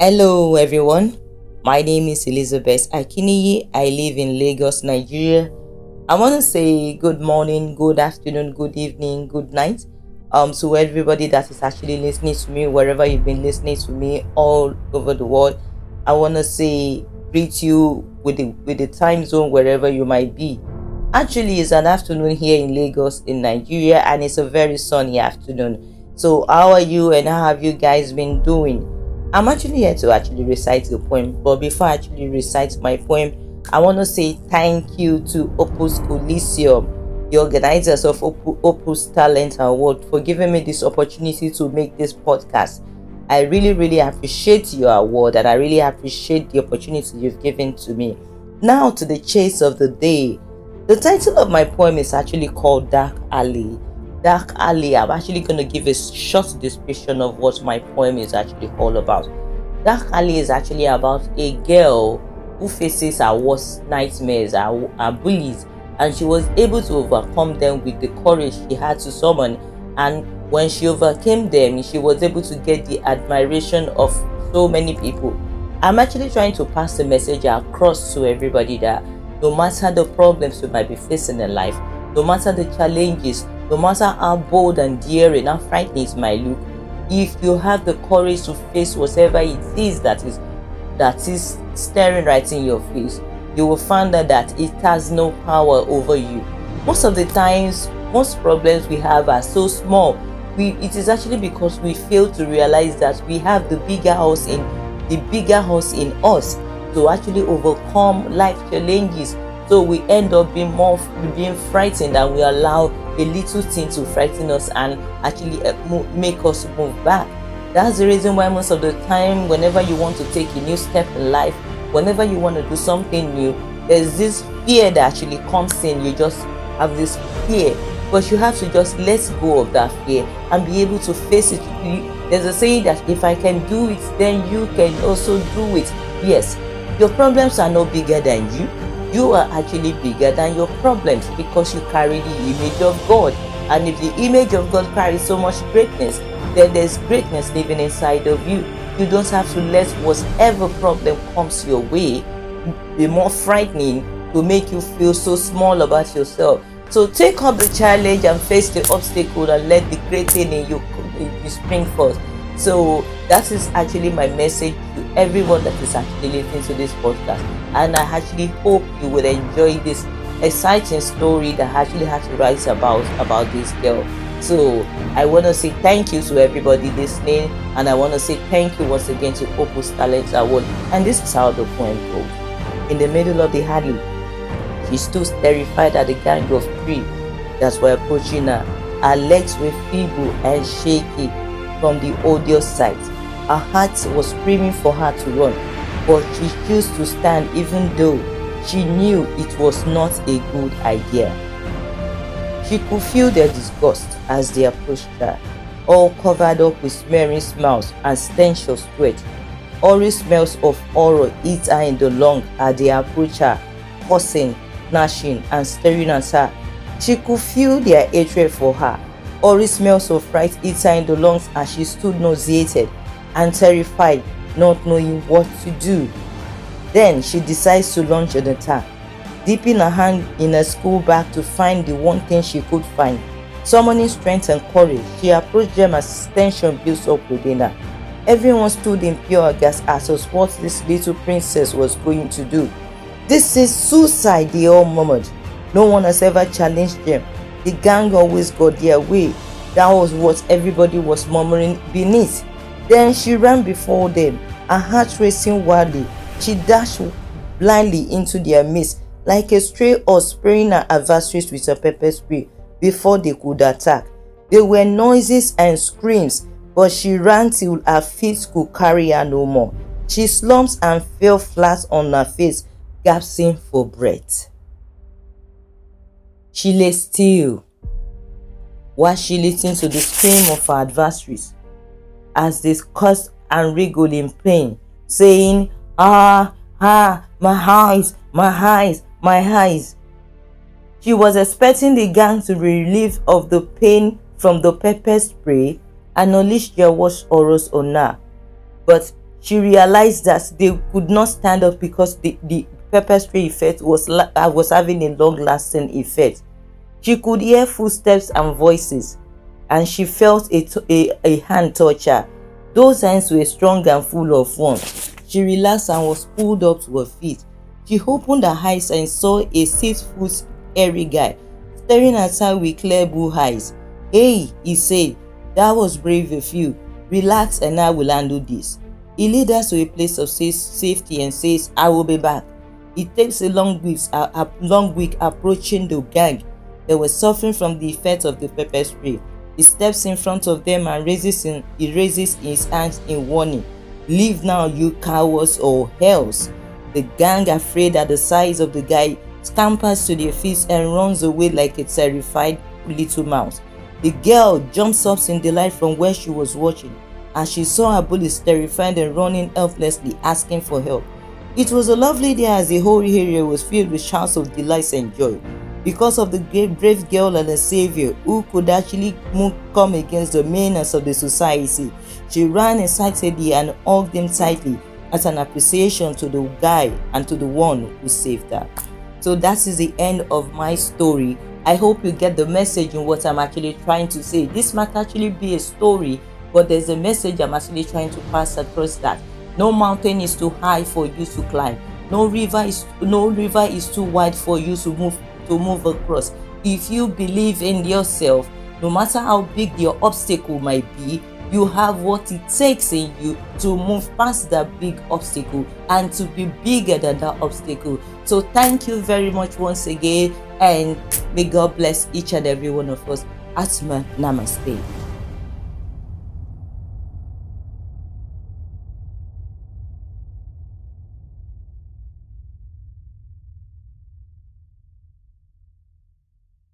Hello everyone, my name is Elizabeth Akiniyi. I live in Lagos, Nigeria. I want to say good morning, good afternoon, good evening, good night um, to everybody that is actually listening to me, wherever you've been listening to me all over the world. I want to say greet you with the, with the time zone wherever you might be. Actually, it's an afternoon here in Lagos in Nigeria and it's a very sunny afternoon. So how are you and how have you guys been doing? I'm actually here to actually recite the poem, but before I actually recite my poem, I want to say thank you to Opus Coliseum, the organizers of Opus Talent Award, for giving me this opportunity to make this podcast. I really, really appreciate your award and I really appreciate the opportunity you've given to me. Now to the chase of the day. The title of my poem is actually called Dark Alley dark alley i'm actually going to give a short description of what my poem is actually all about. Dark alley is actually about a girl who faces her worst nightmares her, her bullies and she was able to overcome them with the courage she had to summon. And when she overcame them she was able to get the admiration of so many people. I'm actually trying to pass the message across to everybody that no matter the problems you might be facing in life no matter the challenges no matter how bold and daring and frightening it might look, if you have the courage to face whatever it is that is that is staring right in your face, you will find out that it has no power over you. Most of the times, most problems we have are so small. We, it is actually because we fail to realize that we have the bigger house in the bigger house in us to actually overcome life challenges so we end up being more being frightened and we allow a little thing to frighten us and actually uh, make us move back. That's the reason why most of the time whenever you want to take a new step in life whenever you want to do something new there's this fear that actually comes in. You just have this fear but you have to just let go of that fear and be able to face it. There's a saying that if i can do it then you can also do it. Yes your problems are no bigger than you you are actually bigger than your problems because you carry the image of God. And if the image of God carries so much greatness, then there's greatness living inside of you. You don't have to let whatever problem comes your way be more frightening to make you feel so small about yourself. So take up the challenge and face the obstacle and let the great thing in you, you spring forth. So that is actually my message everyone that is actually listening to this podcast. And I actually hope you will enjoy this exciting story that actually has to write about about this girl. So I want to say thank you to everybody listening, and I want to say thank you once again to Opus Talent Award. And this is how the poem goes. In the middle of the alley, she stood terrified at the gang of three that were approaching her. Her legs were feeble and shaky from the odious sight. Her heart was screaming for her to run, but she chose to stand even though she knew it was not a good idea. She could feel their disgust as they approached her, all covered up with smearing smiles and stench of sweat. Horrid smells of horror hit her in the lung as they approached her, cursing, gnashing, and staring at her. She could feel their hatred for her Ori smells of fright hit her in the lungs as she stood nauseated and terrified, not knowing what to do. Then she decides to launch an attack, dipping her hand in her school bag to find the one thing she could find. Summoning strength and courage, she approached them as tension built up within her. Everyone stood in pure aghast as to what this little princess was going to do. This is suicide, they all murmured. No one has ever challenged them the gang always got their way. That was what everybody was murmuring beneath. Then she ran before them, her heart racing wildly. She dashed blindly into their midst, like a stray horse spraying her adversaries with a pepper spray before they could attack. There were noises and screams, but she ran till her feet could carry her no more. She slumped and fell flat on her face, gasping for breath. She lay still while she listened to the scream of her adversaries as they cursed and wriggled in pain, saying, Ah, ah, my eyes, my eyes, my eyes. She was expecting the gang to be relieved of the pain from the pepper spray and unleash their worst horrors on her. But she realized that they could not stand up because the, the pepper spray effect was, uh, was having a long lasting effect. She could hear footsteps and voices, and she felt a, a, a hand touch her. Those hands were strong and full of warmth. She relaxed and was pulled up to her feet. She opened her eyes and saw a six-foot hairy guy staring at her with clear blue eyes. Hey, he said, that was brave of you. Relax and I will handle this. He led us to a place of safety and says, I will be back. It takes a long week, a long week approaching the gang that was suffering from the effects of the pepper spray. He steps in front of them and raises in, he raises his hands in warning. Leave now, you cowards or hells. The gang, afraid at the size of the guy, scampers to their feet and runs away like a terrified little mouse. The girl jumps up in delight from where she was watching as she saw her bullies terrified and running helplessly asking for help. It was a lovely day as the whole area was filled with shouts of delight and joy because of the brave girl and the savior who could actually come against the menace of the society. She ran excitedly and hugged him tightly as an appreciation to the guy and to the one who saved her. So that is the end of my story. I hope you get the message in what I'm actually trying to say. This might actually be a story, but there's a message I'm actually trying to pass across that. No mountain is too high for you to climb. No river is no river is too wide for you to move to move across. If you believe in yourself, no matter how big your obstacle might be, you have what it takes in you to move past that big obstacle and to be bigger than that obstacle. So thank you very much once again and may God bless each and every one of us. Atma Namaste.